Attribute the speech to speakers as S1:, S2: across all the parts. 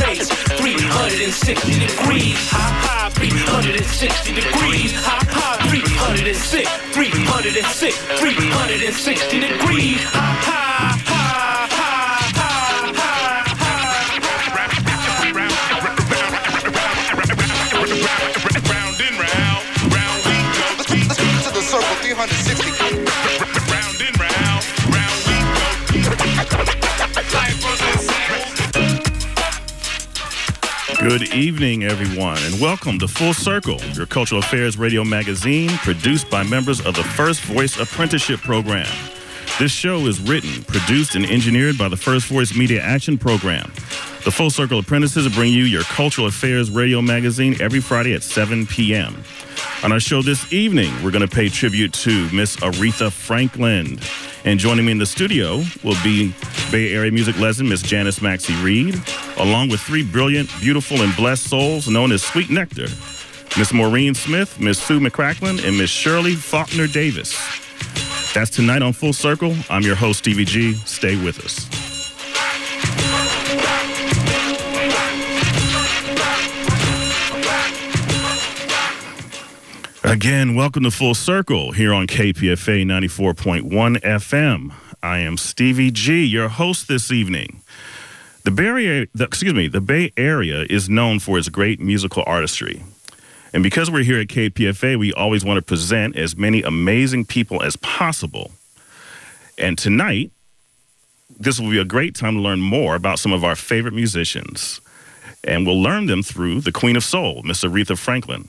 S1: rotates 360 degrees. High, high, 360 degrees. High, high, 306, 306, 360 degrees. High, high,
S2: Good evening, everyone, and welcome to Full Circle, your cultural affairs radio magazine produced by members of the First Voice Apprenticeship Program. This show is written, produced, and engineered by the First Voice Media Action Program. The Full Circle Apprentices bring you your cultural affairs radio magazine every Friday at 7 p.m. On our show this evening, we're going to pay tribute to Miss Aretha Franklin. And joining me in the studio will be Bay Area music legend Miss Janice Maxie Reid, along with three brilliant, beautiful, and blessed souls known as Sweet Nectar Miss Maureen Smith, Miss Sue McCracklin, and Miss Shirley Faulkner Davis. That's tonight on Full Circle. I'm your host, Stevie G. Stay with us. Again, welcome to Full Circle here on KPFA 94.1 FM. I am Stevie G, your host this evening. The Bay Area, the, excuse me, the Bay Area is known for its great musical artistry. And because we're here at KPFA, we always want to present as many amazing people as possible. And tonight, this will be a great time to learn more about some of our favorite musicians. And we'll learn them through the Queen of Soul, Miss Aretha Franklin.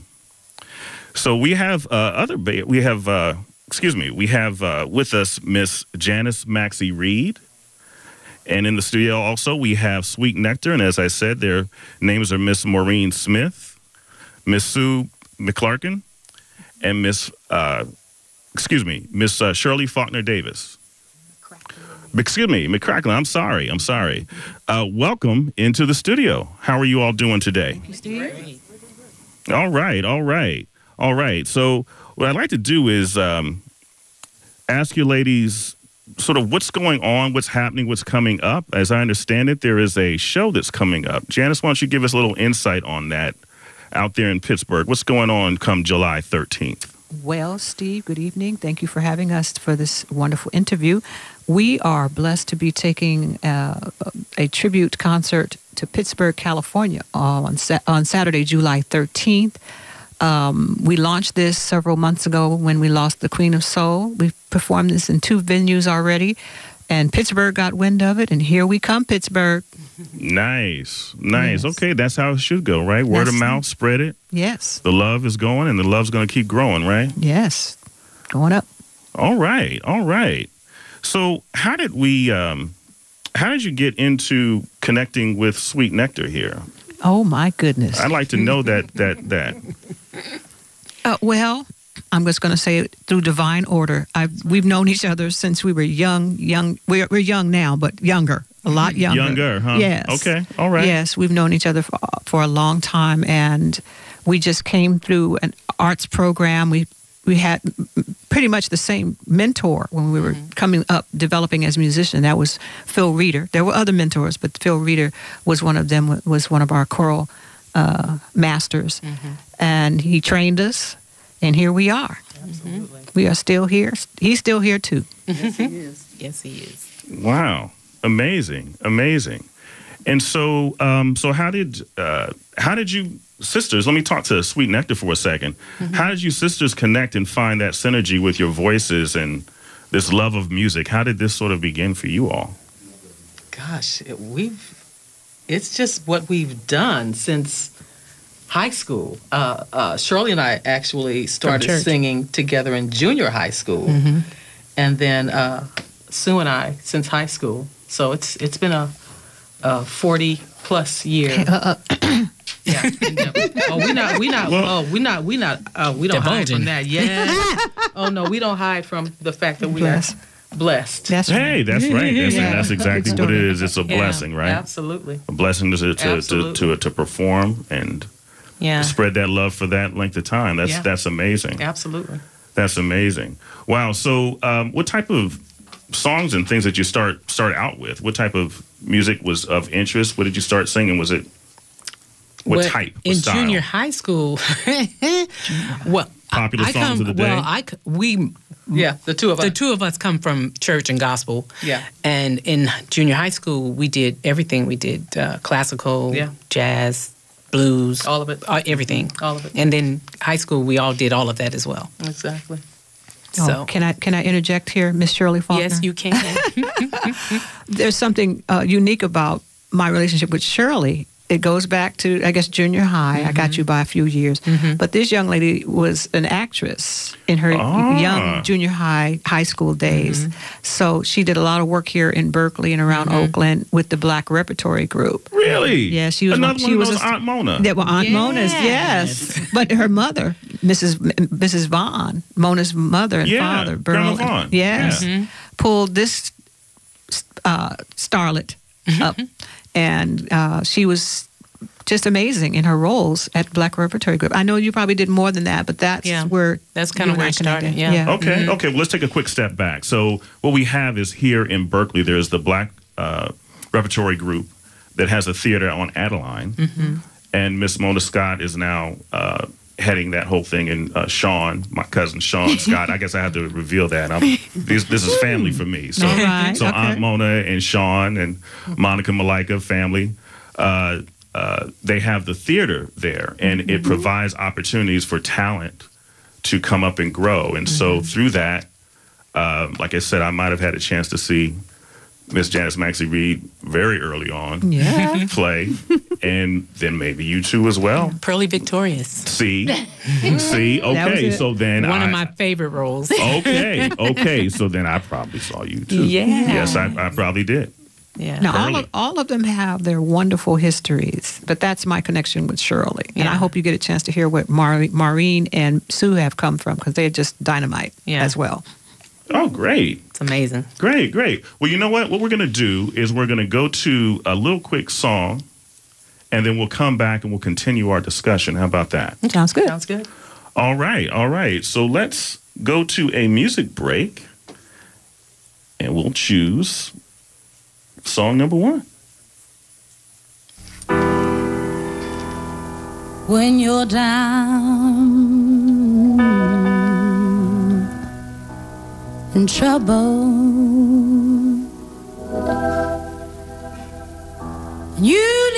S2: So we have uh, other we have uh, excuse me we have uh, with us Miss Janice Maxie Reid, and in the studio also we have Sweet Nectar, and as I said, their names are Miss Maureen Smith, Miss Sue McClarkin, and Miss uh, excuse me Miss uh, Shirley Faulkner Davis. Excuse me, McCracklin. I'm sorry. I'm sorry. Uh, welcome into the studio. How are you all doing today? All right, all right, all right. So, what I'd like to do is um, ask you ladies sort of what's going on, what's happening, what's coming up. As I understand it, there is a show that's coming up. Janice, why don't you give us a little insight on that out there in Pittsburgh? What's going on come July 13th?
S3: Well, Steve, good evening. Thank you for having us for this wonderful interview. We are blessed to be taking uh, a tribute concert to Pittsburgh, California on, on Saturday, July 13th. Um, we launched this several months ago when we lost the Queen of Soul. We've performed this in two venues already, and Pittsburgh got wind of it, and here we come, Pittsburgh.
S2: Nice, nice.
S3: Yes.
S2: Okay, that's how it should go, right? Word of
S3: That's-
S2: mouth, spread it.
S3: Yes,
S2: The love is going, and the love's going to keep growing, right?
S3: yes, going up.
S2: All right, all right. So, how did we? Um, how did you get into connecting with Sweet Nectar here?
S3: Oh my goodness.
S2: I'd like to know that that that.
S3: Uh, well, I'm just going to say it through divine order. I've, we've known each other since we were young. Young, we're, we're young now, but younger, a lot younger.
S2: Younger, huh?
S3: Yes.
S2: Okay. All right.
S3: Yes, we've known each other for, for a long time, and we just came through an arts program. We we had pretty much the same mentor when we were coming up, developing as musicians. That was Phil Reeder. There were other mentors, but Phil Reeder was one of them. Was one of our choral uh, masters, and he trained us, and here we are. We are still here. He's still here too.
S4: Yes, he is.
S2: Wow. Amazing. Amazing. And so, um, so how did uh, how did you sisters? Let me talk to Sweet Nectar for a 2nd How did you sisters connect and find that synergy with your voices and this love of music? How did this sort of begin for you all?
S4: Gosh, it, we've. It's just what we've done since high school. Uh, uh, Shirley and I actually started singing together in junior high school, and then uh, Sue and I since high school. So it's it's been a, a forty plus year.
S3: Uh, uh,
S4: Yeah. oh, we not we not
S2: Well-
S4: oh we not we not uh, we don't hide from that. Yeah. oh no, we don't hide from the fact that we
S3: Blessed.
S4: are blessed.
S3: that's
S2: Hey, that's right. That's,
S3: Yeah.
S2: that's exactly what it is. It's a
S4: Yeah,
S2: blessing, right?
S4: Absolutely.
S2: A blessing to to to, to, to to perform and
S4: Yeah.
S2: spread that love for that length of time. That's
S4: Yeah.
S2: that's amazing.
S4: Absolutely.
S2: That's amazing. Wow. So, um, what type of songs and things that you start start out with? What type of music was of interest? What did you start singing? Was it What
S5: Well,
S2: type? What
S5: in
S2: style?
S5: junior high school? well,
S2: Popular
S5: I, I
S2: songs
S5: come,
S2: of the day?
S5: Well, I c- we
S4: Yeah, the two of us.
S5: the two of us come from church and gospel.
S4: Yeah.
S5: And in junior high school, we did everything. We did uh, classical,
S4: Yeah.
S5: jazz, blues,
S4: All of it.
S5: uh, everything.
S4: All of it.
S5: And then high school, we all did all of that as well.
S4: Exactly.
S3: Oh,
S5: So
S3: can I can I interject here, Miss Shirley Faulkner?
S5: yes, you can.
S3: There's something uh, unique about my relationship with Shirley. It goes back to I guess junior high. I got mm-hmm. you by a few years, mm-hmm. but this young lady was an actress in her
S2: Ah.
S3: young junior high high school days. Mm-hmm. So she did a lot of work here in Berkeley and around Oakland with the Black Repertory Group.
S2: Really?
S3: Yeah, she was
S2: another
S3: one-
S2: one
S3: she
S2: of
S3: was
S2: those
S3: a-
S2: Aunt Mona.
S3: That were Aunt Mona's,
S5: Yes.
S3: yes. But her mother, Mrs. M- Mrs. Vaughn, Mona's mother and
S2: Yeah,
S3: father,
S2: Grandma
S3: Burl-
S2: Vaughn.
S3: yes,
S2: Yeah.
S3: pulled this uh, starlet up, and uh, she was just amazing in her roles at Black Repertory Group. I know you probably did more than that, but that's
S5: Yeah.
S3: where
S5: That's kinda where
S3: I
S5: it started,
S3: connected.
S5: yeah.
S2: Okay, okay. Well, let's take a quick step back. So, what we have is here in Berkeley, there's the Black uh, Repertory Group that has a theater on Adeline, and Miss Mona Scott is now uh, heading that whole thing. And uh, Sean, my cousin Sean Scott, I guess I have to reveal that. I'm, this, this is family for me. So,
S3: right,
S2: so
S3: okay.
S2: Aunt Mona and Sean and Monica Malika family. Uh, uh, they have the theater there, and it provides opportunities for talent to come up and grow. And so through that, um, like I said, I might have had a chance to see Miss Janice Maxie Reid very early on
S3: Yeah.
S2: play, and then maybe you too as well.
S5: Purlie Victorious.
S2: See, see, okay. So then
S5: One
S2: I,
S5: of my favorite roles.
S2: okay, okay. So then I probably saw you too.
S5: Yeah.
S2: Yes, I, I probably did.
S5: Yeah.
S3: Now, all of, all of them have their wonderful histories, but that's my connection with Shirley. And I hope you get a chance to hear what Mar- Maureen and Sue have come from because they're just dynamite
S5: Yeah.
S3: as well.
S2: Oh, great.
S5: It's amazing.
S2: Great, great. Well, you know what? What we're going to do is we're going to go to a little quick song, and then we'll come back and we'll continue our discussion. How about that?
S3: Sounds good.
S4: Sounds good.
S2: All right, all right. So let's go to a music break, and we'll choose song number one.
S6: when you're down in trouble. You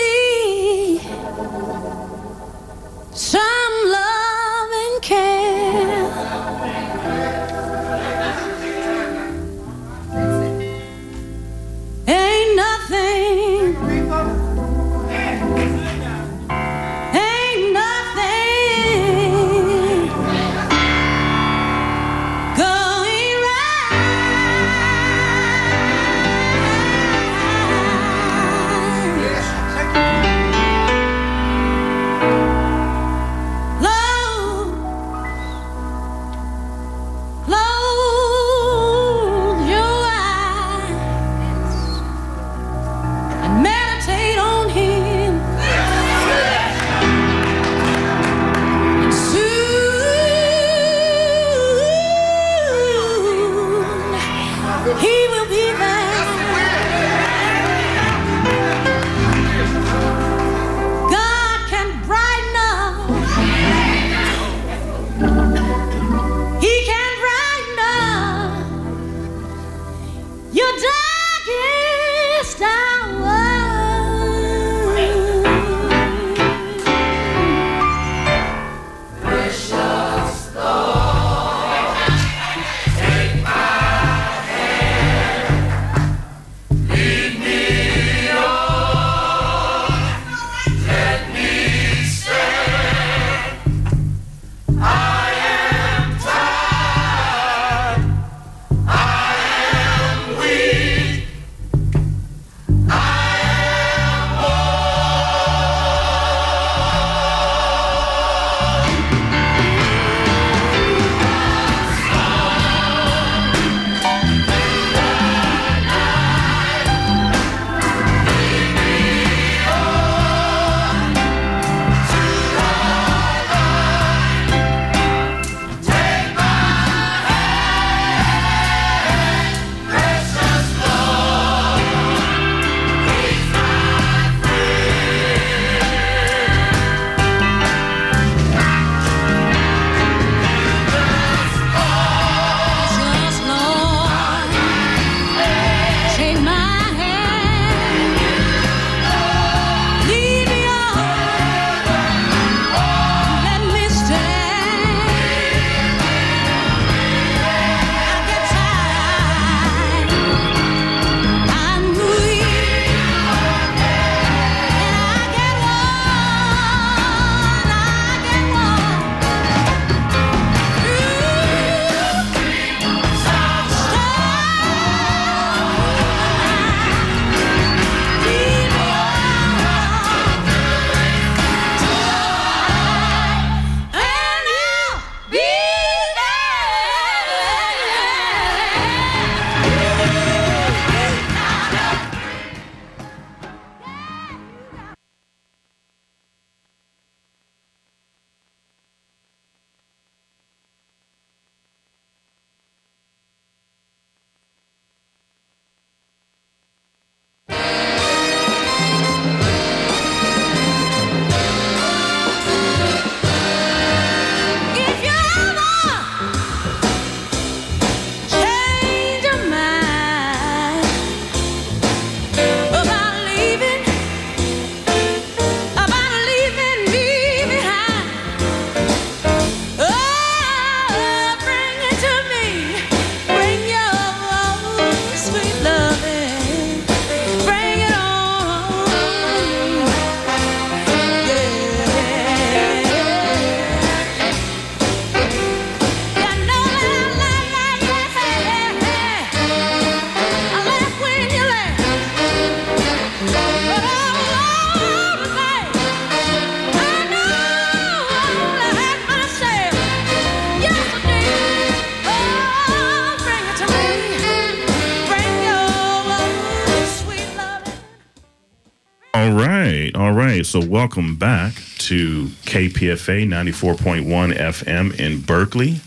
S2: So welcome back to KPFA 94.1 FM in Berkeley.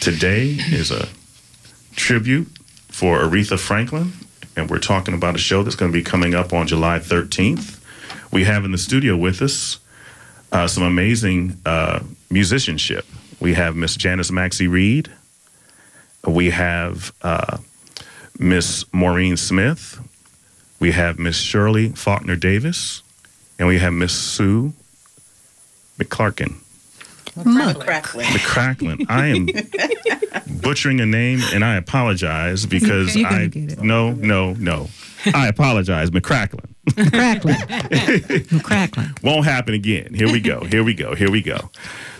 S2: Today is a tribute for Aretha Franklin, and we're talking about a show that's going to be coming up on July 13th. We have in the studio with us uh, some amazing uh, musicianship. We have Miss Janice Maxie Reid. We have uh, Miss Maureen Smith. We have Miss Shirley Faulkner Davis. And we have Miss Sue McClarkin.
S4: Crackling.
S2: McCracklin. I am butchering a name and I apologize because
S3: You're
S2: I
S3: get it.
S2: no no no. I apologize, McCracklin.
S3: Crackling. Crackling.
S2: Won't happen again. Here we go. Here we go. Here we go.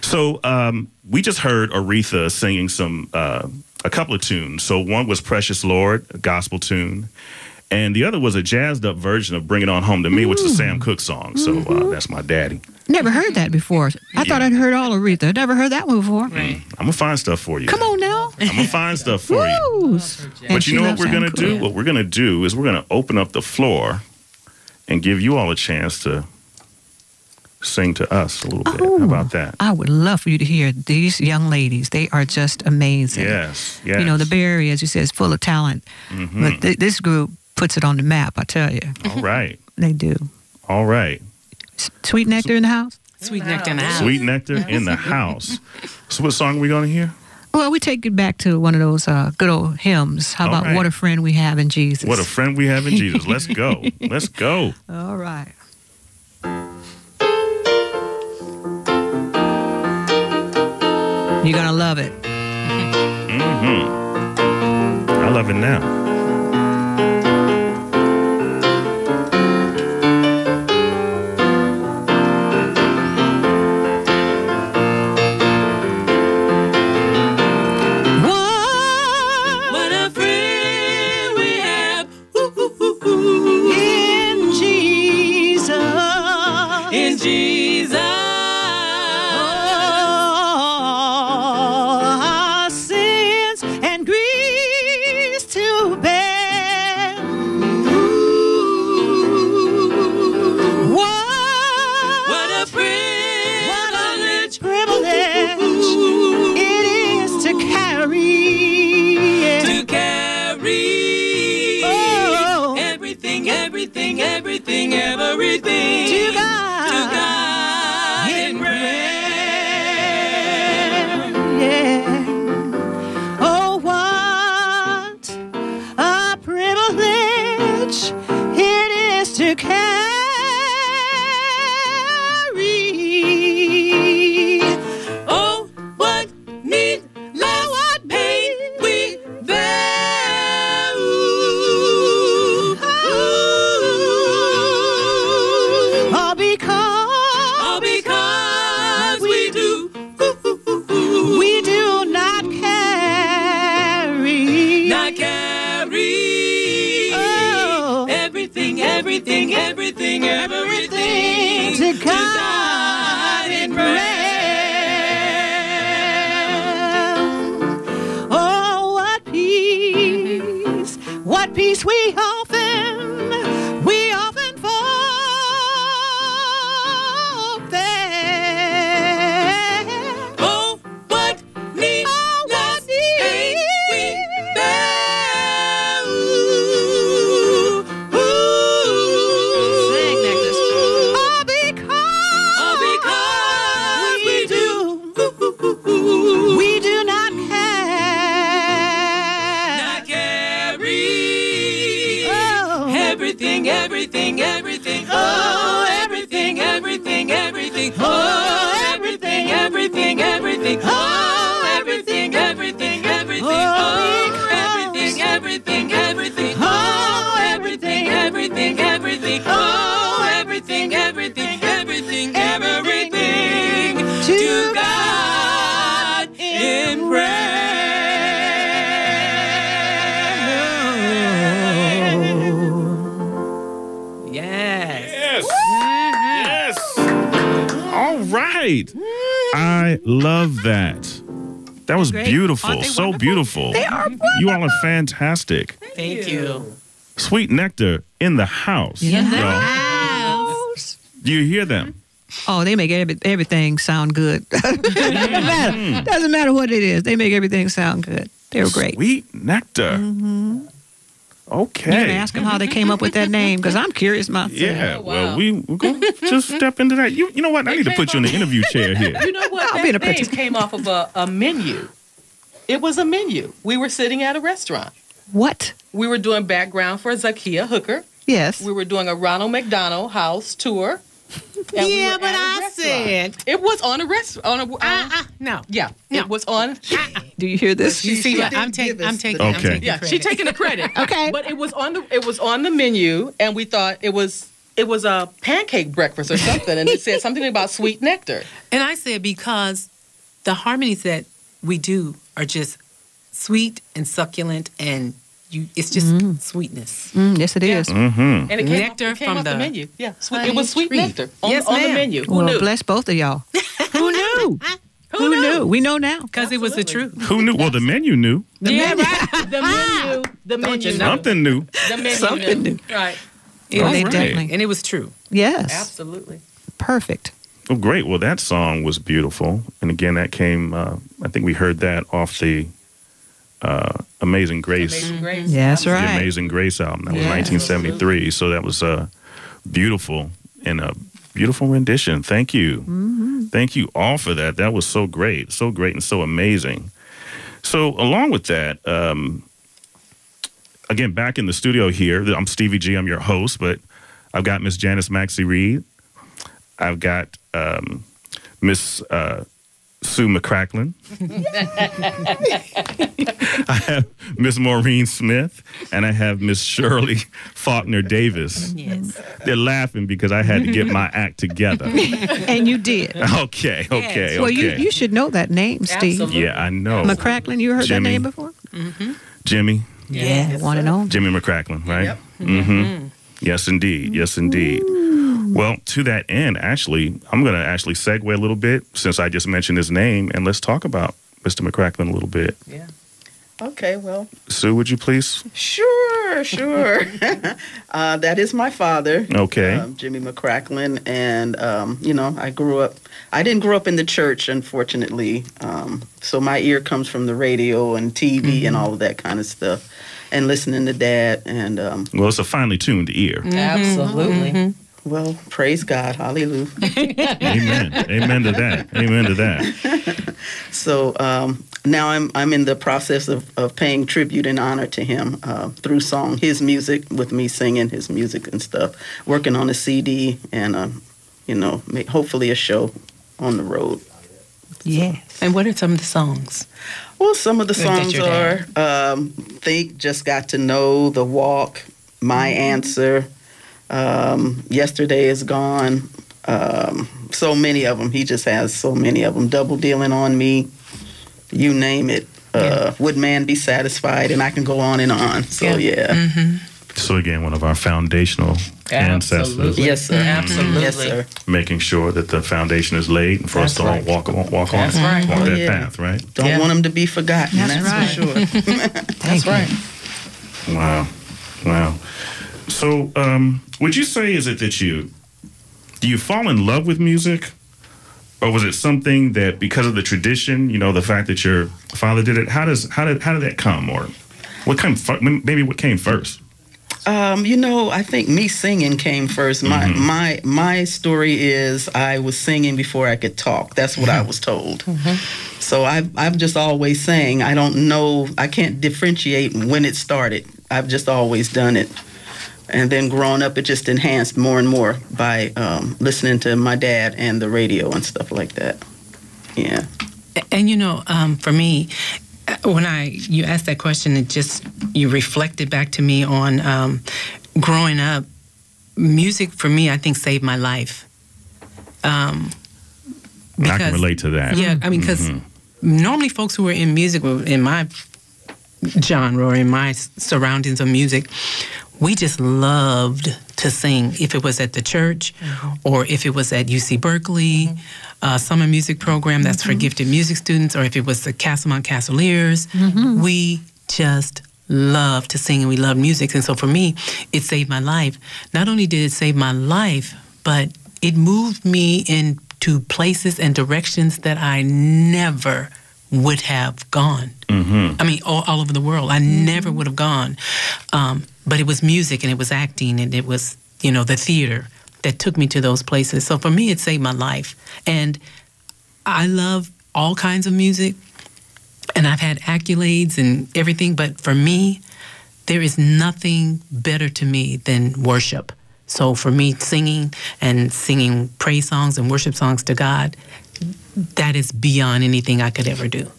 S2: So um, we just heard Aretha singing some uh, a couple of tunes. So one was "Precious Lord," a gospel tune, and the other was a jazzed up version of "Bring It On Home to Me," which is a Sam Cooke song. So uh,
S3: Mm-hmm.
S2: that's my daddy.
S3: Never heard that before. I thought I'd heard all of Aretha. Never heard that one before.
S2: I'm gonna find stuff for you.
S3: Come on now.
S2: I'm gonna find stuff for you. But you know what we're
S3: Sam
S2: gonna
S3: Cooke.
S2: do? What we're gonna do is we're gonna open up the floor and give you all a chance to sing to us a little bit. How about that?
S3: I would love for you to hear these young ladies. They are just amazing.
S2: Yes, yes.
S3: You know, the Bay Area, as you said, is full of talent.
S2: Mm-hmm.
S3: But th- this group puts it on the map, I tell you.
S2: All right.
S3: They do.
S2: All right.
S3: Sweet Nectar in the house?
S5: Sweet nectar in the house.
S2: Sweet Nectar in the house. So what song are we going to hear?
S3: Well, we take it back to one of those uh, good old hymns. How
S2: All
S3: about
S2: right.
S3: What a Friend We Have in Jesus?
S2: What a friend we have in Jesus. Let's go. Let's go.
S3: All right. You're going to love it.
S2: Mm-hmm. I love it now.
S3: Oh,
S5: everything, everything, everything, everything.
S3: To God
S5: in prayer. Yes.
S2: Yes. Mm-hmm. Yes. All right. I love that. That was
S3: Great.
S2: beautiful. So
S3: wonderful?
S2: beautiful.
S3: They are
S2: You all are fantastic.
S5: Thank you.
S2: Sweet Nectar in the house.
S3: In the
S2: y'all.
S3: house.
S2: Do you hear them?
S3: Oh, they make every, everything sound good. doesn't matter. Doesn't matter what it is. They make everything sound good. They were great.
S2: Sweet nectar.
S3: Mm-hmm. You
S2: Okay.
S3: can ask them how they came up with that name because I'm curious myself.
S2: Yeah,
S4: Oh,
S2: well, we, we're going to just step into that. You, you know what? I need to put you in the interview chair here.
S4: You know what?
S3: I'll be in a
S4: that name came off of a, a menu. It was a menu. We were sitting at a restaurant.
S3: What?
S4: We were doing background for Zakiya Hooker.
S3: Yes.
S4: We were doing a Ronald McDonald House tour. and we
S5: Yeah,
S4: were
S5: but
S4: at a
S5: I
S4: restaurant.
S5: said-
S4: it was on a restaurant. On a,
S5: Uh,
S4: on-
S5: uh, no.
S4: yeah,
S5: No.
S4: it was on.
S3: Do you hear this?
S5: You see,
S4: she
S5: what I'm
S4: didn't
S5: taking. I'm taking.
S4: the-
S5: I'm
S2: Okay.
S5: taking
S4: Yeah,
S5: credit.
S4: she's taking the credit.
S3: Okay.
S4: but it was on the it was on the menu, and we thought it was it was a pancake breakfast or something, and it said something about sweet nectar.
S5: And I said because the harmonies that we do are just sweet and succulent, and you, it's just sweetness.
S3: Mm, yes, it is.
S2: Mm-hmm.
S4: And it came
S5: Nectar
S4: off, it came
S5: from
S4: off the,
S5: the
S4: menu. Yeah, sweet, it was sweet
S5: tree.
S4: nectar on,
S5: Yes,
S4: on the
S5: ma'am.
S4: menu. Who
S3: well,
S4: knew?
S3: bless both of y'all. Who knew? Who knew? We know now.
S5: Because it was the truth.
S2: Who knew? Well, the menu knew.
S5: yeah, right.
S4: The menu, the menu,
S5: you know?
S2: Something new.
S4: the menu,
S3: Something
S4: knew.
S3: new.
S4: right?
S5: It
S3: Oh, they
S2: right.
S3: definitely.
S5: and it was true.
S3: Yes.
S4: Absolutely.
S3: Perfect.
S2: Oh, great. Well, that song was beautiful. And again, that came, uh, I think we heard that off the uh, Amazing Grace,
S4: Amazing Grace.
S3: Yes, right. the.
S2: Amazing Grace album. That was
S3: Yeah.
S2: 1973. So that was uh, beautiful and a beautiful rendition. Thank you. Thank you all for that. That was so great. So great and so amazing. So, along with that, um, again, back in the studio here, I'm Stevie G. I'm your host, but I've got Miss Janice Maxie Reid. I've got um, Miss uh, Sue McCracklin. I have Miss Maureen Smith, and I have Miss Shirley Faulkner Davis.
S5: Yes.
S2: They're laughing because I had to get my act together.
S3: And you did.
S2: Okay, okay, okay.
S3: Well, you, you should know that name, Steve.
S4: Absolutely.
S2: yeah, I know.
S3: McCracklin, you heard
S2: Jimmy.
S3: that name before? Mm-hmm.
S2: Jimmy,
S3: Yeah, one and only.
S2: Jimmy McCracklin, right?
S4: Yep.
S2: Mm-hmm. Yes, indeed. Yes, indeed. Well, to that end, actually, I'm going to actually segue a little bit since I just mentioned his name, and let's talk about Mr. McCracklin a little bit.
S4: Yeah.
S7: Okay, well,
S2: Sue, would you please?
S7: sure, sure. uh, that is my father,
S2: Okay.
S7: um, Jimmy McCracklin, and um, you know, I grew up. I didn't grow up in the church, unfortunately. Um, so my ear comes from the radio and TV and all of that kind of stuff, and listening to Dad. And um,
S2: Well, it's a finely tuned ear.
S4: Absolutely.
S7: Well, praise God, Hallelujah.
S2: Amen. Amen to that. Amen to that.
S7: So um, now I'm I'm in the process of, of paying tribute and honor to him uh, through song, his music, with me singing his music and stuff. Working on a CD and um, you know, make, hopefully a show on the road.
S3: Yes.
S5: And what are some of the songs?
S7: Well, some of the songs are um, "Think," "Just Got to Know," "The Walk," "My Answer," um, "Yesterday Is Gone." Um, so many of them. He just has so many of them. Double dealing on me, you name it. Uh, Would man be satisfied? And I can go on and on. So
S5: Yeah.
S7: yeah,
S2: So, again, one of our foundational ancestors,
S4: Absolutely.
S7: yes sir,
S4: Absolutely.
S7: yes sir.
S2: making sure that the foundation is laid and for us to
S4: right.
S2: walk, walk on,
S4: That's right.
S2: walk
S7: Oh,
S2: that
S7: yeah.
S2: path, right?
S7: Don't
S4: Yeah.
S7: want them to be forgotten.
S3: That's
S7: That's,
S3: right.
S7: for sure.
S3: Thank you.
S4: right.
S2: Wow. Wow. So, um, would you say is it that you do you fall in love with music, or was it something that because of the tradition, you know, the fact that your father did it? How does how did how did that come, or what came fir- maybe what came first?
S7: Um, you know, I think me singing came first. My my my story is I was singing before I could talk. That's what I was told. So I've I've just always sang. I don't know. I can't differentiate when it started. I've just always done it. And then growing up, it just enhanced more and more by um, listening to my dad and the radio and stuff like that. Yeah.
S5: And you know, um, for me, uh, when I you asked that question, it just you reflected back to me on um, growing up. Music for me, I think, saved my life. Um,
S2: I can
S5: because-
S2: relate to that.
S5: Yeah, I mean, because normally folks who are in music, or in my genre or in my surroundings of music, we just loved to sing. If it was at the church, or if it was at UC Berkeley, uh, summer music program that's for gifted music students, or if it was the Castlemont Castleers, we just loved to sing and we loved music. And so for me, it saved my life. Not only did it save my life, but it moved me into places and directions that I never would have gone.
S2: Mm-hmm.
S5: I mean, all, all over the world. I never would have gone. Um, but it was music and it was acting and it was, you know, the theater that took me to those places. So for me, it saved my life. And I love all kinds of music and I've had accolades and everything. But for me, there is nothing better to me than worship. So for me, singing and singing praise songs and worship songs to God, that is beyond anything I could ever do.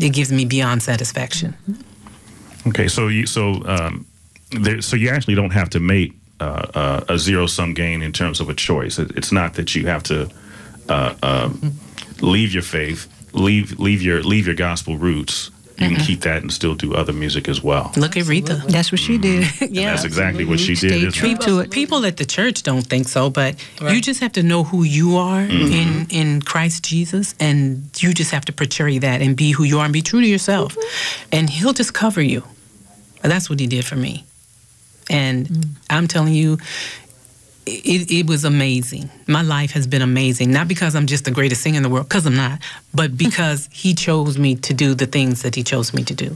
S5: It gives me beyond satisfaction.
S2: Okay, so you so um, there, so you actually don't have to make uh, uh, a zero sum gain in terms of a choice. It, it's not that you have to uh, um, leave your faith, leave leave your leave your gospel roots. You can keep that and still do other music as well.
S5: Look at Rita.
S3: That's what she did.
S2: And that's exactly what she did.
S3: Stay true to it.
S5: People at the church don't think so, but you just have to know who you are
S2: Mm-hmm.
S5: in in Christ Jesus, and you just have to portray that and be who you are and be true to yourself, and He'll just cover you. And that's what He did for me, and I'm telling you. It, it was amazing. My life has been amazing. Not because I'm just the greatest singer in the world, because I'm not, but because he chose me to do the things that he chose me to do.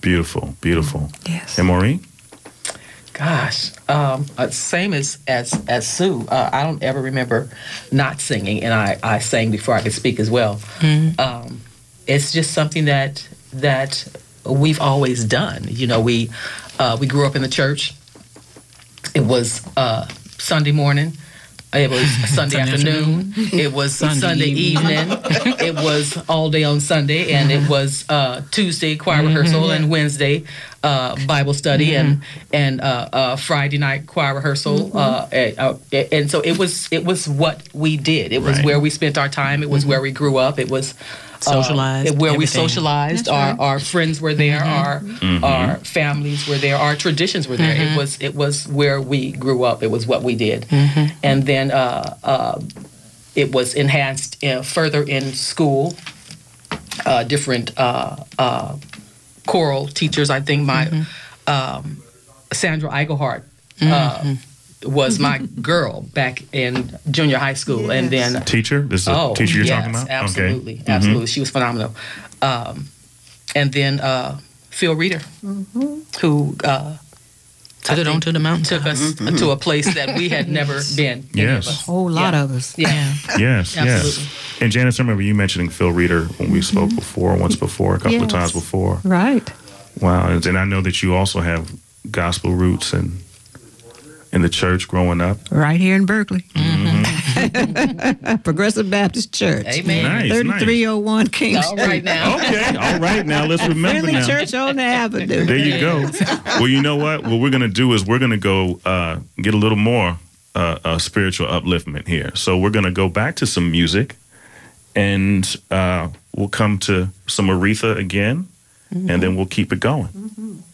S2: Beautiful, beautiful.
S3: Yes.
S2: And Maureen,
S4: Gosh, um, uh, same as as as Sue. Uh, I don't ever remember not singing, and I I sang before I could speak as well. Um, it's just something that that we've always done. You know, we uh, we grew up in the church. It was uh, Sunday morning. It was Sunday, afternoon. It was
S5: Sunday
S4: Sunday,
S5: evening.
S4: it was all day on Sunday, and it was uh, Tuesday choir rehearsal and Wednesday uh, Bible study and and uh, uh, Friday night choir rehearsal. Uh, and, uh, and so it was it was what we did. It was
S2: Right.
S4: where we spent our time. It was where we grew up. It was
S5: Socialized,
S4: it- where we socialized.
S3: That's
S4: Our
S3: right.
S4: our friends were there. Our
S2: Mm-hmm.
S4: our families were there. Our traditions were there. It was it was where we grew up. It was what we did. And then uh, uh, it was enhanced uh, further in school. Uh, different uh, uh, choral teachers. I think my um, Sandra Eigelhart uh, was my girl back in junior high school, and then
S2: teacher, this is the teacher you're
S4: yes,
S2: talking about.
S4: Absolutely,
S2: Okay. Mm-hmm.
S4: absolutely. She was phenomenal. Um, and then uh, Phil Reader, who uh,
S5: Took it on to the mountain.
S4: took us to a place that we had never been.
S2: Yes.
S4: a
S3: whole lot
S4: Yeah.
S3: of us.
S4: Yeah.
S2: Yes, yes.
S4: Absolutely.
S2: And Janice, I remember you mentioning Phil Reader when we spoke before, once before, a couple of times before.
S3: Right.
S2: Wow, and, and I know that you also have gospel roots and in the church growing up.
S3: Right here in Berkeley. Progressive Baptist Church.
S4: Amen.
S2: Nice,
S3: 3301 King
S4: All
S3: Street.
S4: right now.
S2: Okay, all right. Now let's remember
S3: Friendly
S2: now.
S3: Church on the Avenue.
S2: There you go. Well, you know what? What we're gonna do is we're gonna go uh, get a little more uh, uh, spiritual upliftment here. So we're gonna go back to some music, and uh, we'll come to some Aretha again, and then we'll keep it going.
S6: moment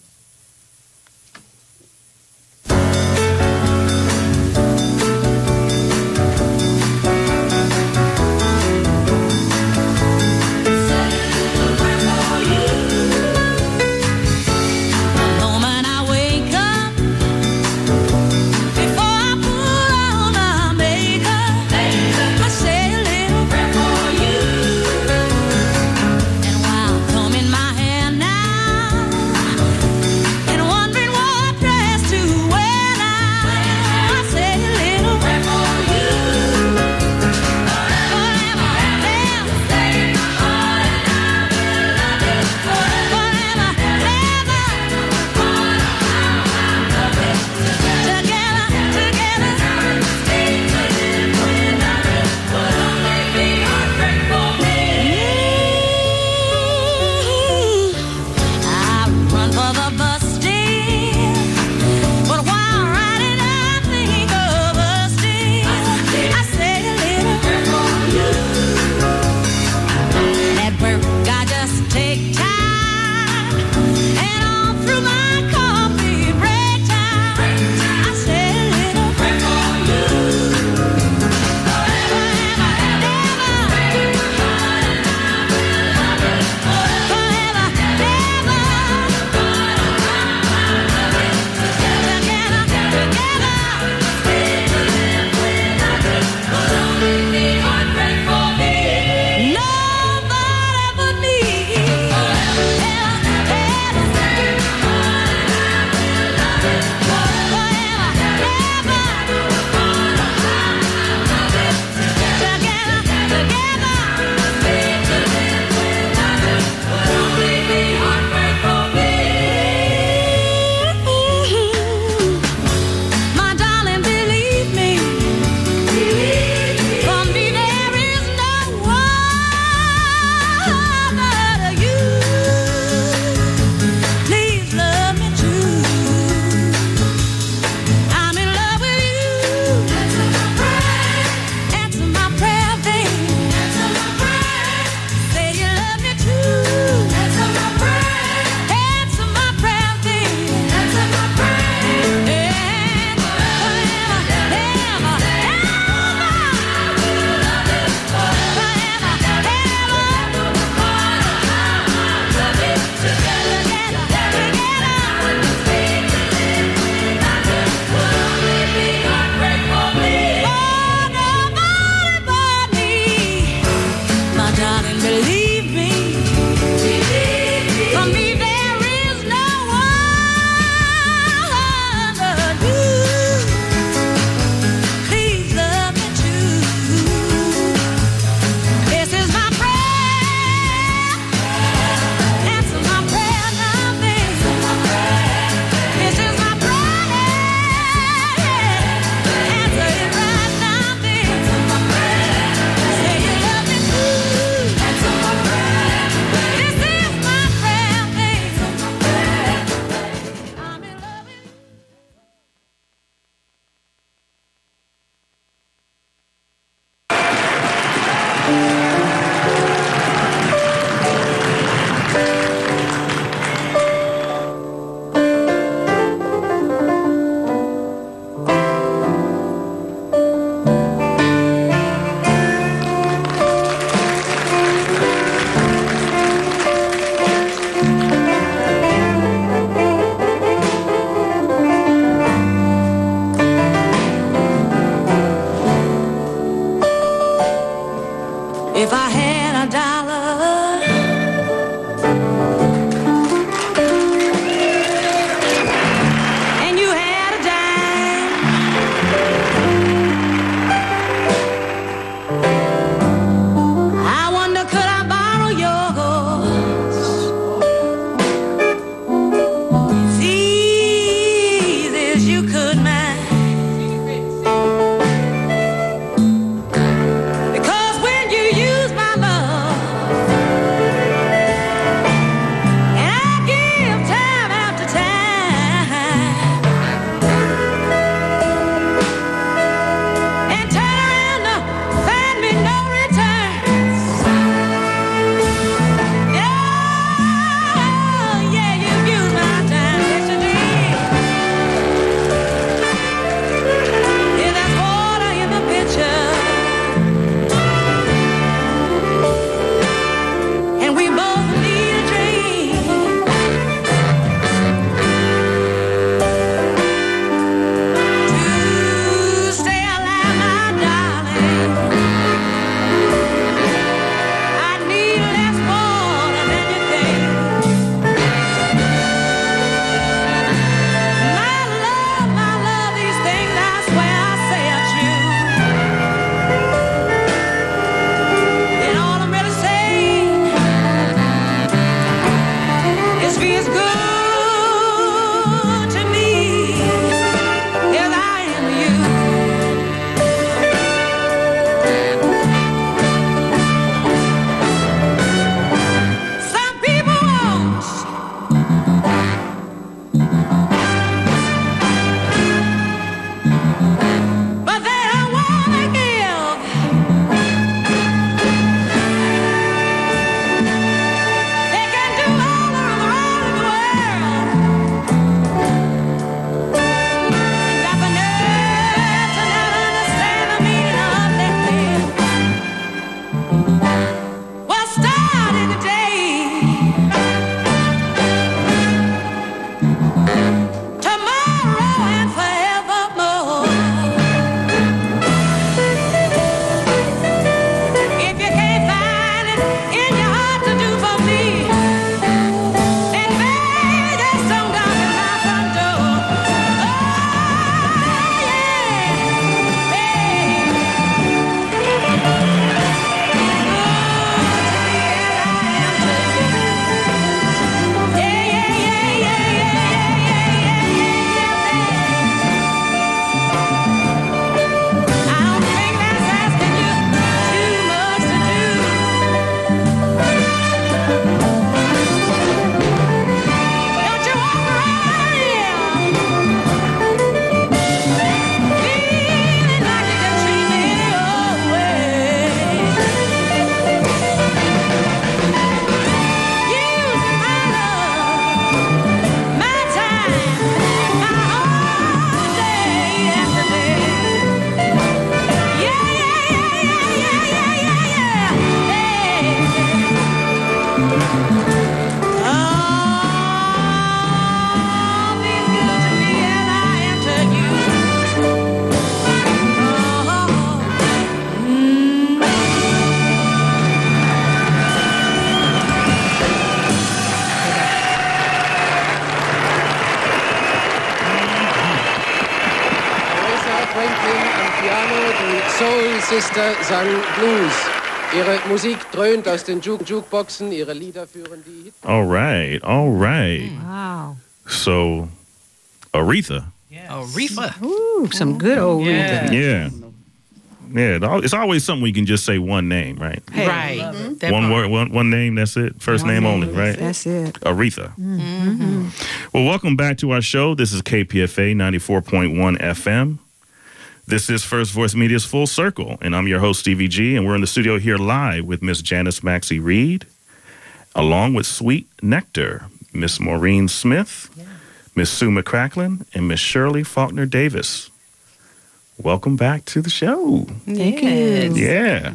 S8: dröhnt aus den Juke Jukeboxen, ihre Lieder führen die Hit.
S2: All right, all right. Hmm.
S3: Wow.
S2: So, Aretha.
S5: Aretha.
S3: Ooh, some good old
S4: Yeah.
S3: Aretha.
S2: Yeah. Yeah, it's always something we can just say one name, right?
S3: Hey,
S5: right. Mm-hmm. That
S2: one word, one, one name, that's it. First name,
S3: name,
S2: only, right?
S3: That's it.
S2: Aretha. Mm-hmm. mm-hmm. Well, welcome back to our show. This is KPFA 94.1 FM. This is First Voice Media's Full Circle, and I'm your host, Stevie G, and we're in the studio here live with Miss Janice Maxie Reid, along with Sweet Nectar, Miss Maureen Smith, Miss Sue McCracklin, and Miss Shirley Faulkner Davis. Welcome back to the show.
S3: Thank you.
S2: Yeah.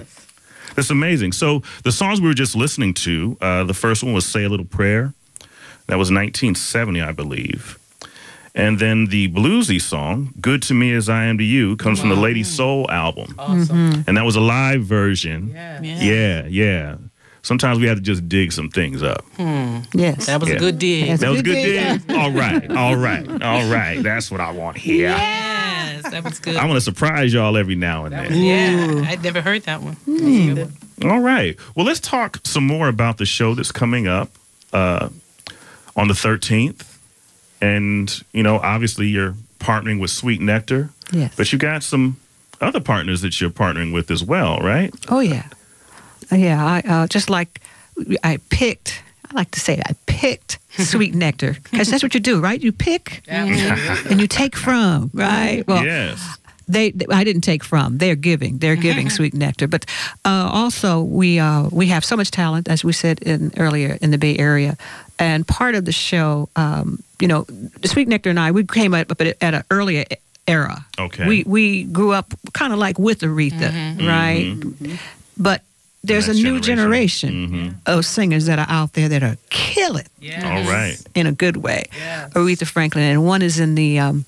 S2: That's amazing. So the songs we were just listening to, uh, the first one was Say a Little Prayer. That was 1970, I believe. And then the bluesy song, Good to Me as I Am to You, comes from the Lady Soul album.
S4: Awesome.
S2: And that was a live version.
S4: Yeah.
S2: Yeah, yeah. Sometimes we have to just dig some things up.
S3: Yes.
S5: That was
S2: Yeah.
S5: a good dig.
S3: That's
S2: That was a good
S3: dig.
S2: dig. All right, all right, all right. That's what I want here.
S5: Yes, that was good.
S2: I want to surprise y'all every now and then.
S4: was-
S5: yeah, I'd never heard that one.
S2: All right. Well, let's talk some more about the show that's coming up uh, on the 13th. And, you know, obviously you're partnering with Sweet Nectar,
S3: Yes.
S2: but you got some other partners that you're partnering with as well, right?
S3: Oh yeah, Uh, yeah. I uh, just like I picked. I like to say I picked sweet nectar because that's what you do, right? You pick
S4: Absolutely.
S3: and you take from, right? Well,
S2: yes.
S3: they, they- I didn't take from. They're giving. They're giving sweet nectar. But uh, also we uh, we have so much talent, as we said in earlier in the Bay Area, and part of the show, um, you know, Sweet Nectar and I, we came up at, at an earlier era.
S2: Okay.
S3: We we grew up kind of like with Aretha, right? But there's a new
S2: generation.
S3: generation of singers that are out there that are killing
S4: Yes.
S2: All right.
S3: in a good way.
S4: Yes.
S3: Aretha Franklin, and one is in the um,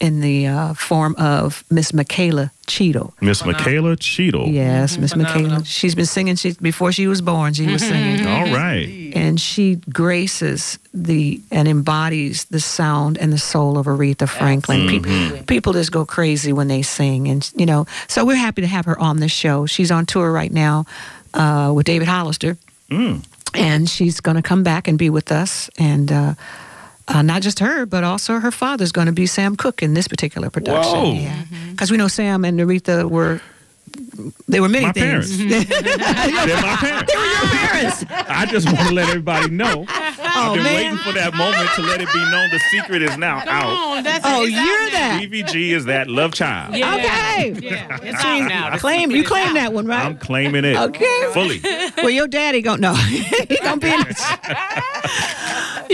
S3: in the uh, form of Miss Michaela Cheadle.
S2: Miss Michaela Cheadle.
S3: Yes, Miss Michaela. She's been singing she, before she was born. She was singing,
S2: All right.
S3: And she graces the and embodies the sound and the soul of Aretha Franklin. People, people just go crazy when they sing, and you know. So we're happy to have her on the show. She's on tour right now uh, with David Hollister.
S2: Mm.
S3: and she's going to come back and be with us. And uh, uh, not just her, but also her father's going to be Sam Cooke in this particular production.
S2: Whoa.
S3: Yeah, because we know Sam and Aretha were they were many
S2: My
S3: things.
S2: parents. They're my parents.
S3: they were your parents.
S2: I just want to let everybody know. I've been oh,
S3: man.
S2: waiting for that moment to let it be known the secret is now out.
S5: Oh, that's
S3: Oh,
S5: it's out
S3: you're
S5: now.
S3: that.
S2: DVG is that love child.
S5: Yeah.
S3: Okay.
S5: Yeah, it's out now. The
S3: Claim
S5: secret
S3: you
S5: is
S3: claim
S5: out.
S3: that one, right?
S2: I'm claiming it
S3: Okay.
S2: fully.
S3: well, your daddy gonna know. he gonna be in it.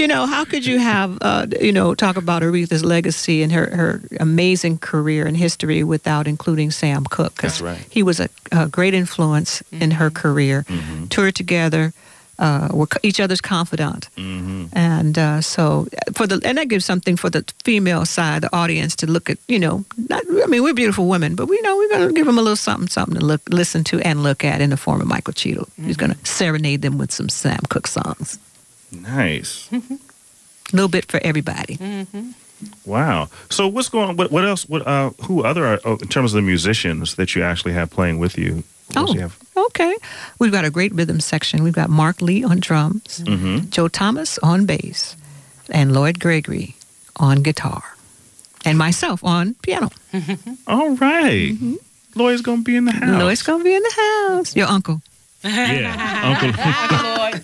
S3: You know, how could you have, uh, you know, talk about Aretha's legacy and her, her amazing career and history without including Sam Cooke? 'Cause
S2: That's right.
S3: He was a, a great influence in her career.
S2: Mm-hmm.
S3: Toured together. Uh, were each other's confidant,
S2: Mm-hmm.
S3: and uh, so for the and that gives something for the female side, the audience to look at. You know, not I mean we're beautiful women, but we know we're gonna give them a little something, something to look, listen to, and look at in the form of Michael Cheadle. He's gonna serenade them with some Sam Cooke songs.
S2: Nice.
S3: A little bit for everybody.
S2: Wow. So what's going on? What, what else? What uh? Who other are, oh, in terms of the musicians that you actually have playing with you? Who
S3: Oh,
S2: you have?
S3: okay. We've got a great rhythm section. We've got Mark Lee on drums,
S2: Mm-hmm.
S3: Joe Thomas on bass, and Lloyd Gregory on guitar, and myself on piano.
S2: All right. Lloyd's gonna be in the house.
S3: Lloyd's gonna be in the house. Your uncle.
S2: Yeah, Uncle.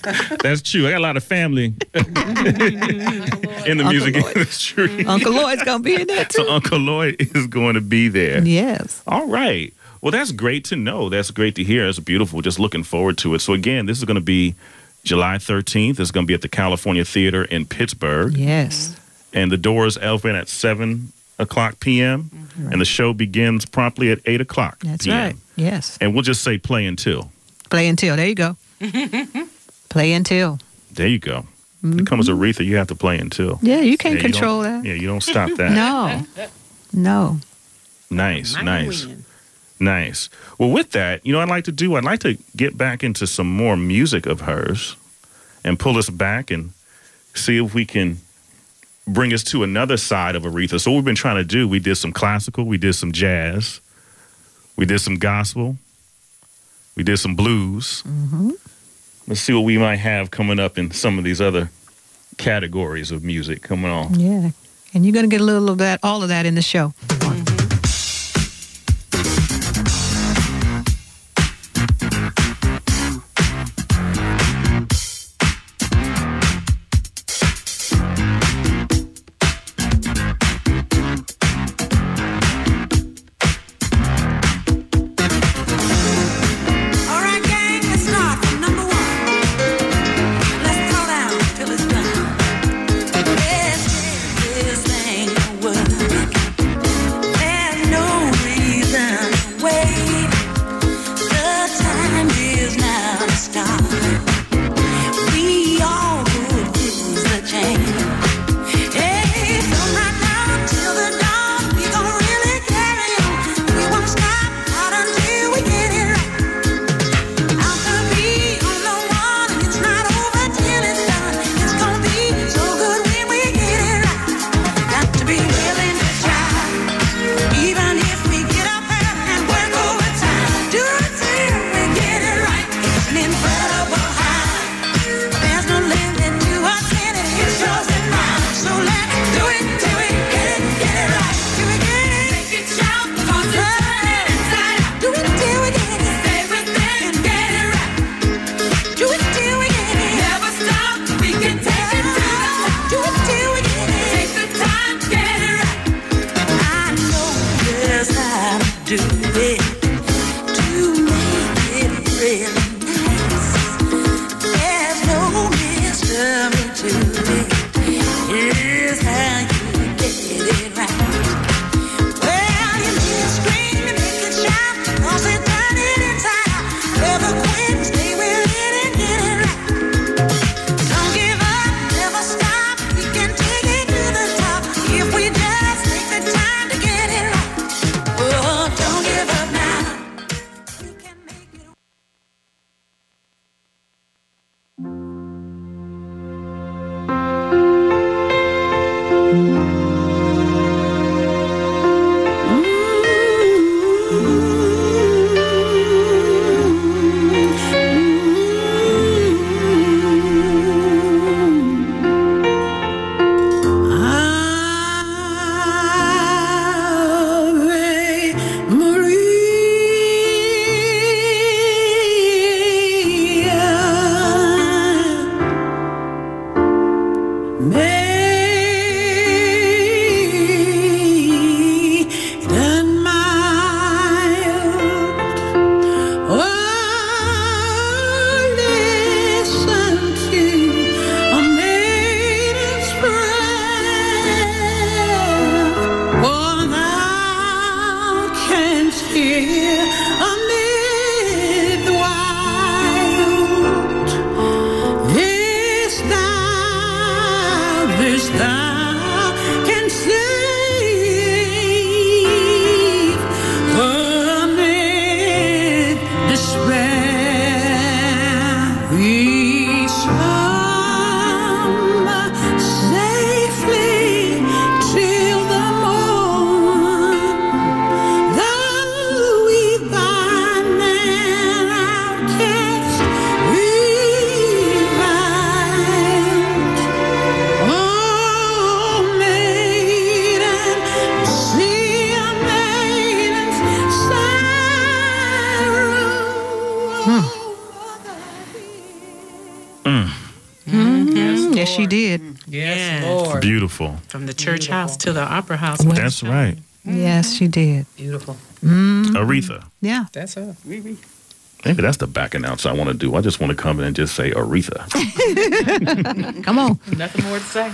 S2: That's true. I got a lot of family in the
S3: Uncle
S2: music
S3: Lloyd.
S2: industry.
S3: Uncle Lloyd's gonna be in there
S2: So. Uncle Lloyd is going to be there.
S3: Yes.
S2: All right. Well, that's great to know. That's great to hear. It's beautiful. Just looking forward to it. So again, this is going to be July 13th. It's going to be at the California Theater in Pittsburg,
S3: Yes.
S2: and the doors open at seven o'clock p.m. Mm-hmm. and the show begins promptly at eight o'clock.
S3: That's
S2: p.m.
S3: right. Yes.
S2: And we'll just say play until.
S3: Play until. There you go. Play until.
S2: There you go. When it comes to Aretha, you have to play until.
S3: Yeah, you can't
S2: Yeah,
S3: control
S2: don't-
S3: that.
S2: Yeah, you don't stop that.
S3: No. No.
S2: Nice,
S5: My
S2: nice.
S5: queen.
S2: Nice. Well, with that, you know, I'd like to do, I'd like to get back into some more music of hers and pull us back and see if we can bring us to another side of Aretha. So, what we've been trying to do, we did some classical, we did some jazz, we did some gospel, we did some blues.
S3: Mm-hmm.
S2: Let's see what we might have coming up in some of these other categories of music coming on.
S3: Yeah. And you're going to get a little of that, all of that in the show.
S6: To the
S5: opera house.
S2: That's right.
S3: Yes, she did.
S4: Beautiful. Mm-hmm.
S2: Aretha.
S3: Yeah.
S4: That's her.
S2: Maybe that's the back announce I want to do. I just want to come in and just say Aretha.
S3: Come on.
S4: Nothing more to say.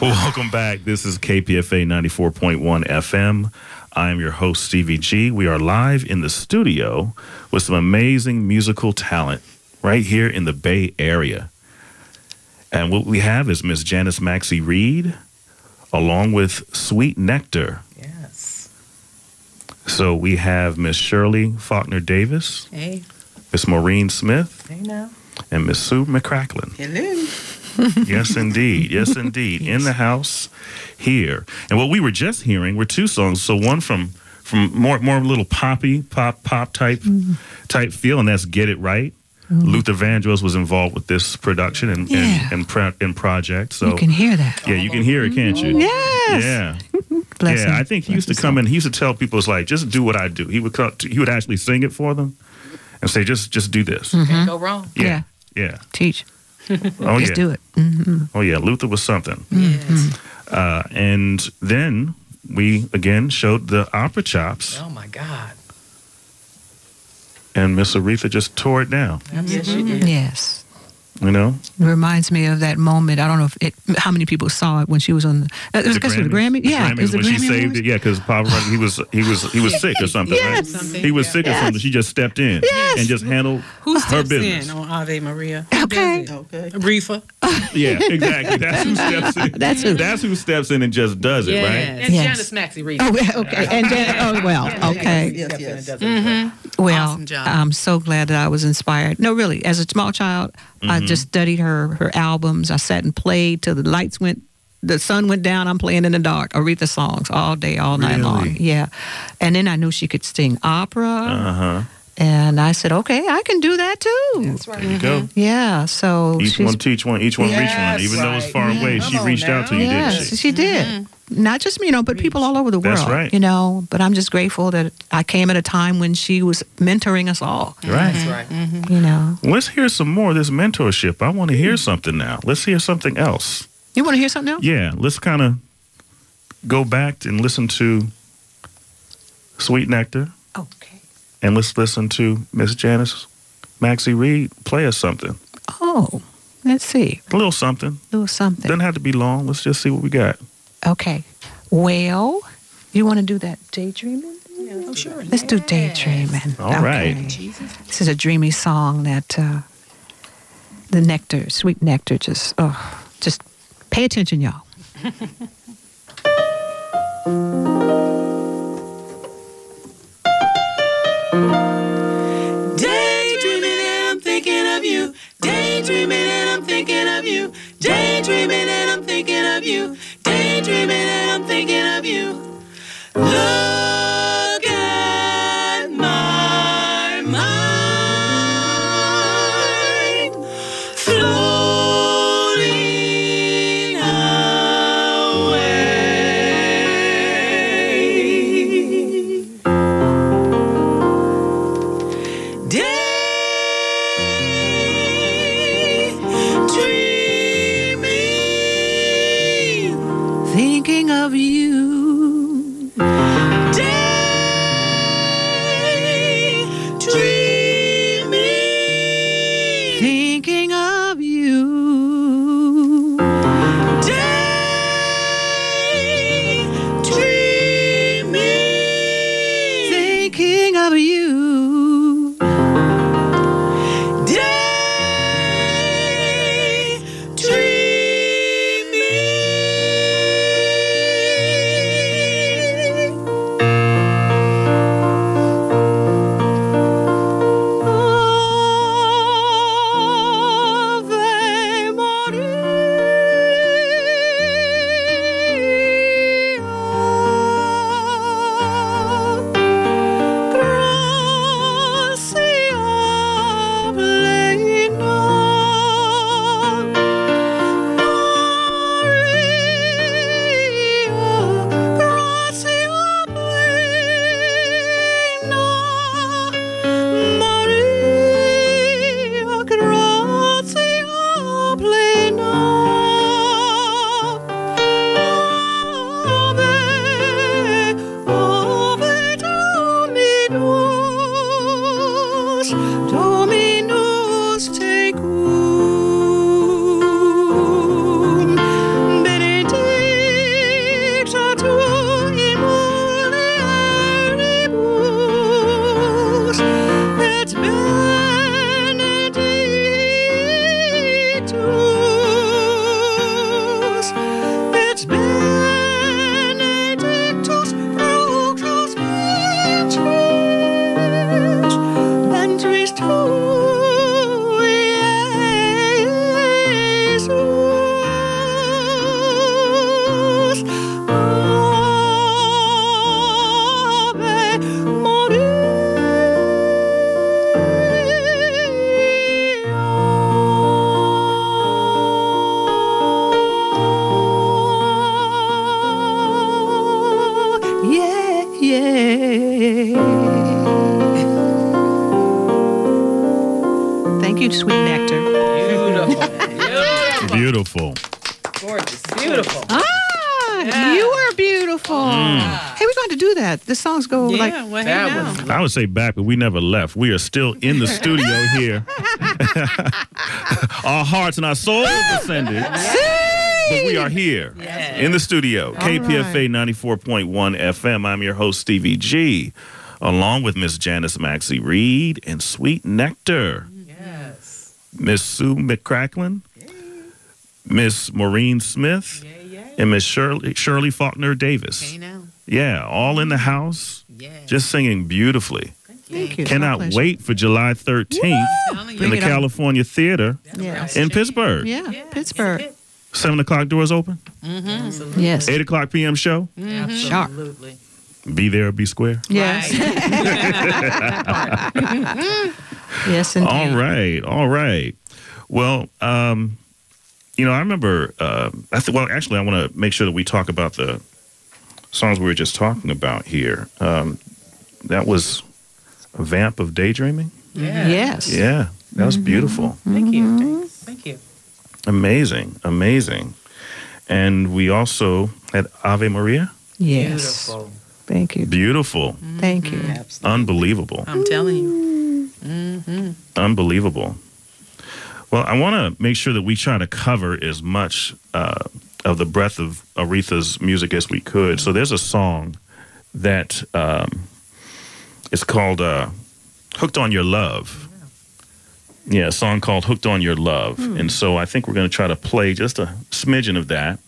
S2: Well, welcome back. This is KPFA 94.1 FM. I am your host, Stevie G. We are live in the studio with some amazing musical talent right here in the Bay Area. And what we have is Miss Janice Maxie Reid, along with Sweet Nectar.
S4: Yes.
S2: So we have Miss Shirley Faulkner Davis,
S4: Hey,
S2: Miss Maureen Smith,
S4: hey now.
S2: and Miss Sue McCracklin.
S7: Hello.
S2: yes, indeed. Yes, indeed. In the house here. And what we were just hearing were two songs. So one from from more more little poppy pop pop type mm-hmm. type feel, and that's "Get It Right." Luther Vandross was involved with this production and
S3: Yeah.
S2: and, and, pro- and project. So
S3: you can hear that.
S2: yeah, you can hear it, can't you?
S3: Yes.
S2: Yeah.
S3: Bless
S2: yeah,
S3: him.
S2: I think he used to come in. He used to tell people, "It's like just do what I do." He would come, he would actually sing it for them, and say, "Just just do this."
S4: Can't go wrong.
S2: Yeah, yeah.
S3: Teach.
S2: Oh
S3: Mm-hmm. Just
S2: yeah.
S3: do it. hmm
S2: Oh yeah. Luther was something.
S4: Yes.
S2: Uh, and then we again showed the opera chops,
S4: Oh my God.
S2: And Miss Aretha just tore it down.
S4: Yes, she did.
S3: Yes.
S2: You know,
S3: It reminds me of that moment. I don't know if it, how many people saw it when she was on. The, uh, it was because of the Grammy.
S2: The
S3: yeah,
S2: Grammys
S3: it was the
S2: when she
S3: Grammy
S2: saved
S3: Awards.
S2: it. Yeah, because Pavarotti he was he was he was sick or something.
S3: Yes.
S2: right?
S5: Something.
S2: He was sick or
S3: Yes.
S2: something. She just stepped in
S3: Yes.
S2: and just handled
S5: Who
S2: her business.
S5: in on Ave Maria? Who
S3: Okay.
S7: Okay.
S5: Aretha.
S2: Yeah, exactly. That's who steps in.
S3: That's who-
S2: That's who steps in and just does it,
S5: Yes.
S2: right?
S4: And
S3: Yes.
S4: Janice Maxie Reid.
S3: Oh, okay. And then, oh, well, okay.
S7: Yes,
S4: Steps
S7: yes.
S4: and does it.
S3: Well,
S5: Awesome job.
S3: I'm so glad that I was inspired. No, really, as a small child, I
S2: Mm-hmm.
S3: just studied her her albums. I sat and played till the lights went, the sun went down. I'm playing in the dark, Aretha songs all day, all night long. Yeah, and then I knew she could sing opera,
S2: Uh huh.
S3: And I said, okay, I can do that too.
S4: That's right.
S2: There you go. Mm-hmm.
S3: Yeah, so
S2: Each one teach one. Each one reach one.
S4: Yes,
S2: Even though it's
S4: right.
S2: far mm-hmm. away,
S4: Come
S2: she
S4: on
S2: reached out to you,
S3: yes,
S2: didn't she?
S3: she did. Mm-hmm. Not just me, you know, but people all over the world.
S2: That's right.
S3: You know, but I'm just grateful that I came at a time when she was mentoring us all.
S2: Right.
S4: That's right.
S3: You know,
S2: Let's hear some more of this mentorship. I want to hear something now. Let's hear something else.
S3: you want to hear something else?
S2: Yeah, let's kind of go back and listen to Sweet Nectar,
S3: Okay.
S2: And let's listen to Miss Janice Maxie Reid play us something.
S3: Oh, let's see.
S2: A little something.
S3: Little something.
S2: Doesn't have to be long. Let's just see what we got.
S3: Okay. Well, you want to do that daydreaming?
S4: Oh, sure.
S3: Let's do daydreaming.
S2: All right.
S3: This is a dreamy song that uh, the nectar, sweet nectar, just oh, just pay attention, y'all.
S9: Daydreaming and I'm thinking of you. Daydreaming and I'm thinking of you. Look
S3: that. The songs go
S5: Yeah,
S3: like
S5: well,
S4: that
S5: now.
S4: was-
S2: I would say back, but we never left. We are still in the studio here. our hearts and our souls descended. But we are here in the studio, KPFA 94.1 FM. I'm your host, Stevie G, along with Miss Janice Maxie Reid and Sweet Nectar,
S4: Yes.
S2: Miss Sue McCracklin, Miss Maureen Smith,
S4: Yeah, yeah.
S2: and Miss Shirley, Shirley Faulkner Davis.
S5: Hey now.
S2: Yeah, all in the house,
S5: Yeah.
S2: just singing beautifully.
S3: Thank you.
S2: Cannot wait for July 13th
S5: Telling
S2: in
S5: you.
S2: the
S3: it on.
S2: California Theater
S3: Yes.
S2: in Pittsburg.
S3: Yeah, Pittsburg.
S2: 7 o'clock doors open,
S3: Yes.
S2: 8 o'clock p.m. show.
S3: Sharp.
S4: Absolutely.
S2: Be there or be square.
S3: Yes. yes, indeed.
S2: All right, all right. Well, um, you know, I remember. Uh, I th- well, actually, I want to make sure that we talk about the songs we were just talking about here. Um, that was a vamp of daydreaming.
S4: Yeah.
S3: Yes.
S2: Yeah, that was beautiful.
S4: Thank you. Thanks. Thank you.
S2: Amazing, amazing. And we also had Ave Maria.
S3: Yes.
S4: Beautiful.
S3: Thank you.
S2: Beautiful,
S3: Thank you. Absolutely.
S2: unbelievable,
S5: I'm telling you.
S2: unbelievable. Well, I want to make sure that we try to cover as much uh, of the breadth of Aretha's music as we could. So there's a song that um, is called uh, "Hooked on Your Love." Yeah, a song called "Hooked on Your Love," and so I think we're going to try to play just a smidgen of that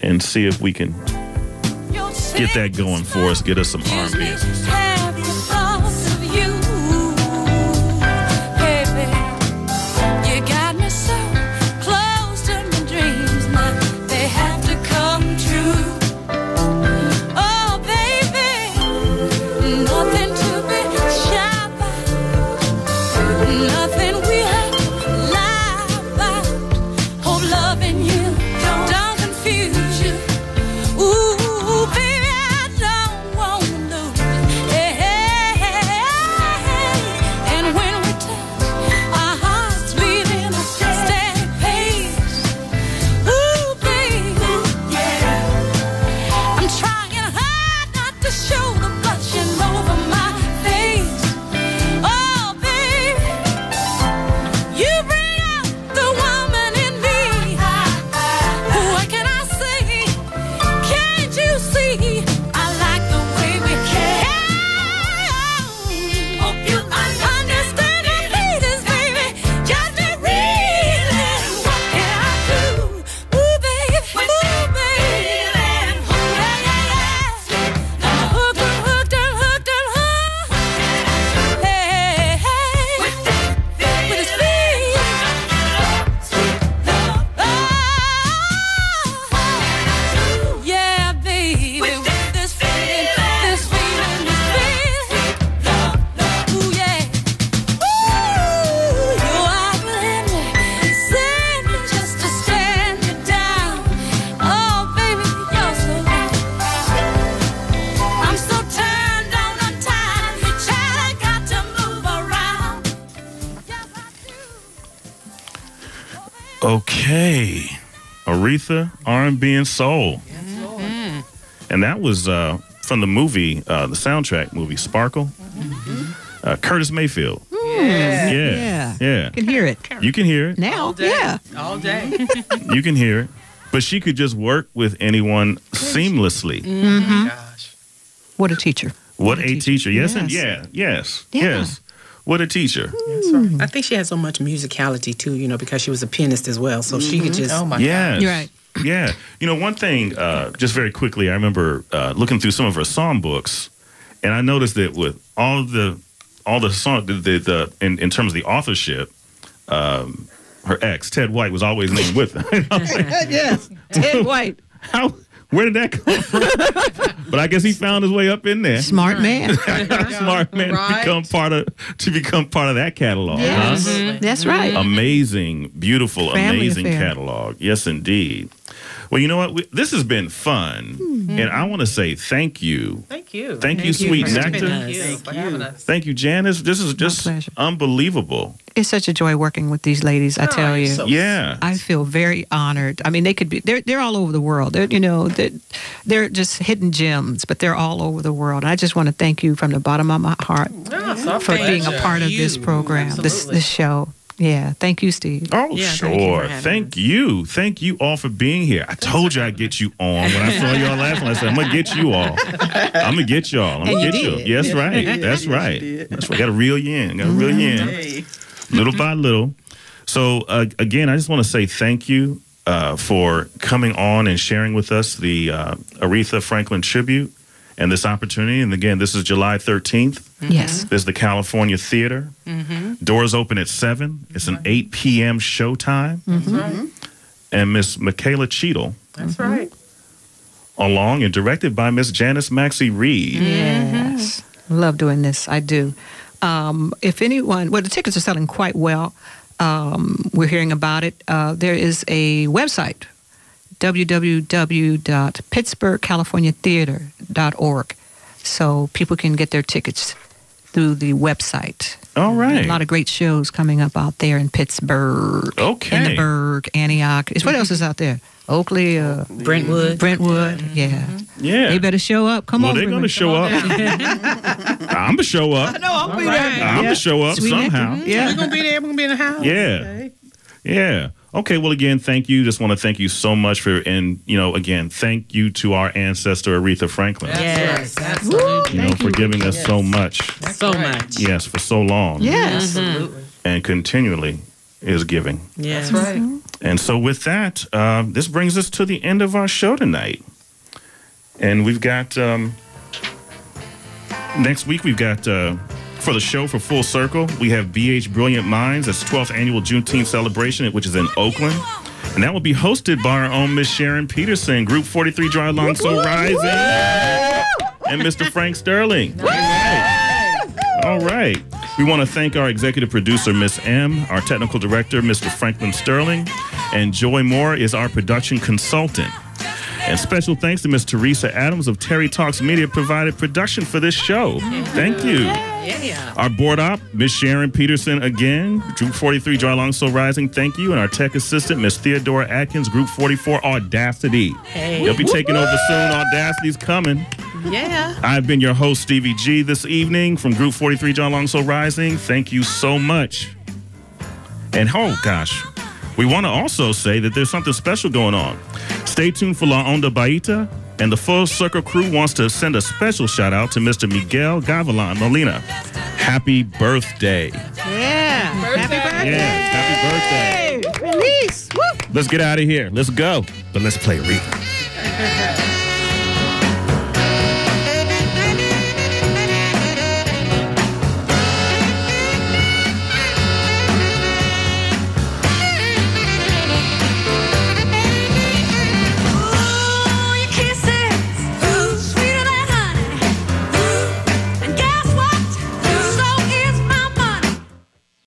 S2: and see if we can get that going for us. Get us some R&B.
S6: And
S2: soul, and that was uh, from the movie, uh, the soundtrack movie Sparkle. Uh, Curtis Mayfield. Yeah,
S3: Yeah.
S2: yeah.
S3: You can hear it
S2: You can hear it.
S3: now.
S4: All day.
S3: Yeah.
S4: All day.
S2: You can hear it. But she could just work with anyone seamlessly.
S4: Gosh.
S3: What a teacher.
S2: What a teacher. Yes, and yeah, yes,
S3: Yeah.
S2: yes. What a teacher.
S4: That's right.
S5: I think she had so much musicality too, you know, because she was a pianist as well. So she could just
S4: Oh my
S2: Yes.
S3: You're right.
S2: Yeah. You know, one thing, uh, just very quickly, I remember uh, looking through some of her song books, and I noticed that with all the all the song, the, the, the in, in terms of the authorship, um, her ex Ted White was always named with her.
S3: yes, Ted White,
S2: How? Where did that come from? but I guess he found his way up in there.
S3: smart man.
S2: Smart man to become part of to become part of that catalog. huh?
S3: Yes, that's right.
S2: amazing, beautiful,
S3: Family
S2: amazing
S3: affair.
S2: catalog. Yes, indeed. Well, you know what? We, this has been fun,
S3: Hmm.
S2: and I want to say thank you,
S4: Thank you.
S2: thank, you, sweet
S5: for
S2: nectar.
S4: Thank you for having us.
S2: Thank you, Janice. This is just unbelievable.
S3: It's such a joy working with these ladies. I
S4: Oh,
S3: tell
S4: you're
S3: you.
S4: so
S2: Yeah,
S3: I feel very honored. I mean, they could be. They're they're all over the world. They're you know they're, they're just hidden gems, but they're all over the world. I just want to thank you from the bottom of my heart
S4: Oh, it's our
S3: for being a part of this
S5: you.
S3: program, this this show. Yeah, thank you, Steve.
S2: Oh,
S5: Yeah,
S2: sure.
S5: thank you
S2: Thank you. Thank you all for being here. I told you I'd get you on when I saw y'all last one. I said, I'm going to get you all. I'm going to get y'all. I'm going to get you.
S3: did.
S2: Yes,
S7: Yes,
S2: right. That's right.
S7: did.
S2: That's right. Got a real you in. Got a real you in.
S7: Hey.
S2: little by little. So uh, again, I just want to say thank you uh, for coming on and sharing with us the uh, Aretha Franklin tribute and this opportunity. And again, this is July 13th.
S3: Yes.
S2: This is the California Theater. Doors open at seven. It's an 8 p.m. showtime.
S4: That's right.
S2: And Miss Michaela Cheadle,
S4: That's right.
S2: along and directed by Miss Janice Maxie Reid.
S3: Yes. Love doing this. I do. Um, if anyone, well, the tickets are selling quite well. Um, we're hearing about it. Uh, there is a website, www.pittsburghcaliforniatheater.org. So people can get their tickets through the website.
S2: All right.
S3: A lot of great shows coming up out there in Pittsburg.
S2: Okay.
S3: Innsbruck, Antioch. Is What else is out there? Oakley, uh,
S5: Brentwood.
S3: Brentwood. Yeah.
S2: yeah.
S3: They better show up. Come on.
S2: well, they're going to show up. I'm going to show up.
S3: No, I'll be
S5: right.
S3: there.
S2: I'm going to show up
S3: Sweet
S2: somehow.
S3: Nectar. Yeah.
S5: We're gonna be there. We're gonna be in the house.
S2: Yeah. Yeah. Okay. Well, again, thank you. Just want to thank you so much for, and you know, again, thank you to our ancestor Aretha Franklin.
S5: Yes,
S4: right.
S5: absolutely.
S2: You know, for giving us so much.
S5: So
S4: right.
S5: much.
S2: Yes, for so long.
S3: Yes.
S4: Absolutely.
S2: And continually is giving.
S5: Yes.
S4: That's right.
S2: And so, with that, um, this brings us to the end of our show tonight. And we've got um, next week. We've got uh, for the show for Full Circle. We have BH Brilliant Minds. That's 12th annual Juneteenth celebration, which is in Oakland, and that will be hosted by our own Miss Sharon Peterson, Group 43 Dry Long So Rising, and Mr. Frank Sterling. All right. All right. We want to thank our executive producer, Miss M, our technical director, Mr. Franklin Sterling, and Joy Moore is our production consultant. And special thanks to Miss Teresa Adams of Terry Talks Media provided production for this show. Thank you.
S5: Yeah.
S2: Our board op, Miss Sharon Peterson again, Group 43 Dry Long So Rising, thank you. And our tech assistant, Miss Theodora Atkins, Group 44 Audacity.
S5: Hey.
S2: They'll be taking over soon. Audacity's coming.
S5: Yeah.
S2: I've been your host, Stevie G, this evening from Group 43 John Long So Rising. Thank you so much. And oh gosh, we want to also say that there's something special going on. Stay tuned for La Onda Bajita, and the Full Circle crew wants to send a special shout out to Mr. Miguel Gavilan Molina. Happy birthday.
S3: Yeah. Happy birthday.
S2: Yes, happy birthday.
S3: Release. Woo.
S2: Let's get out of here. Let's go. But let's play Aretha.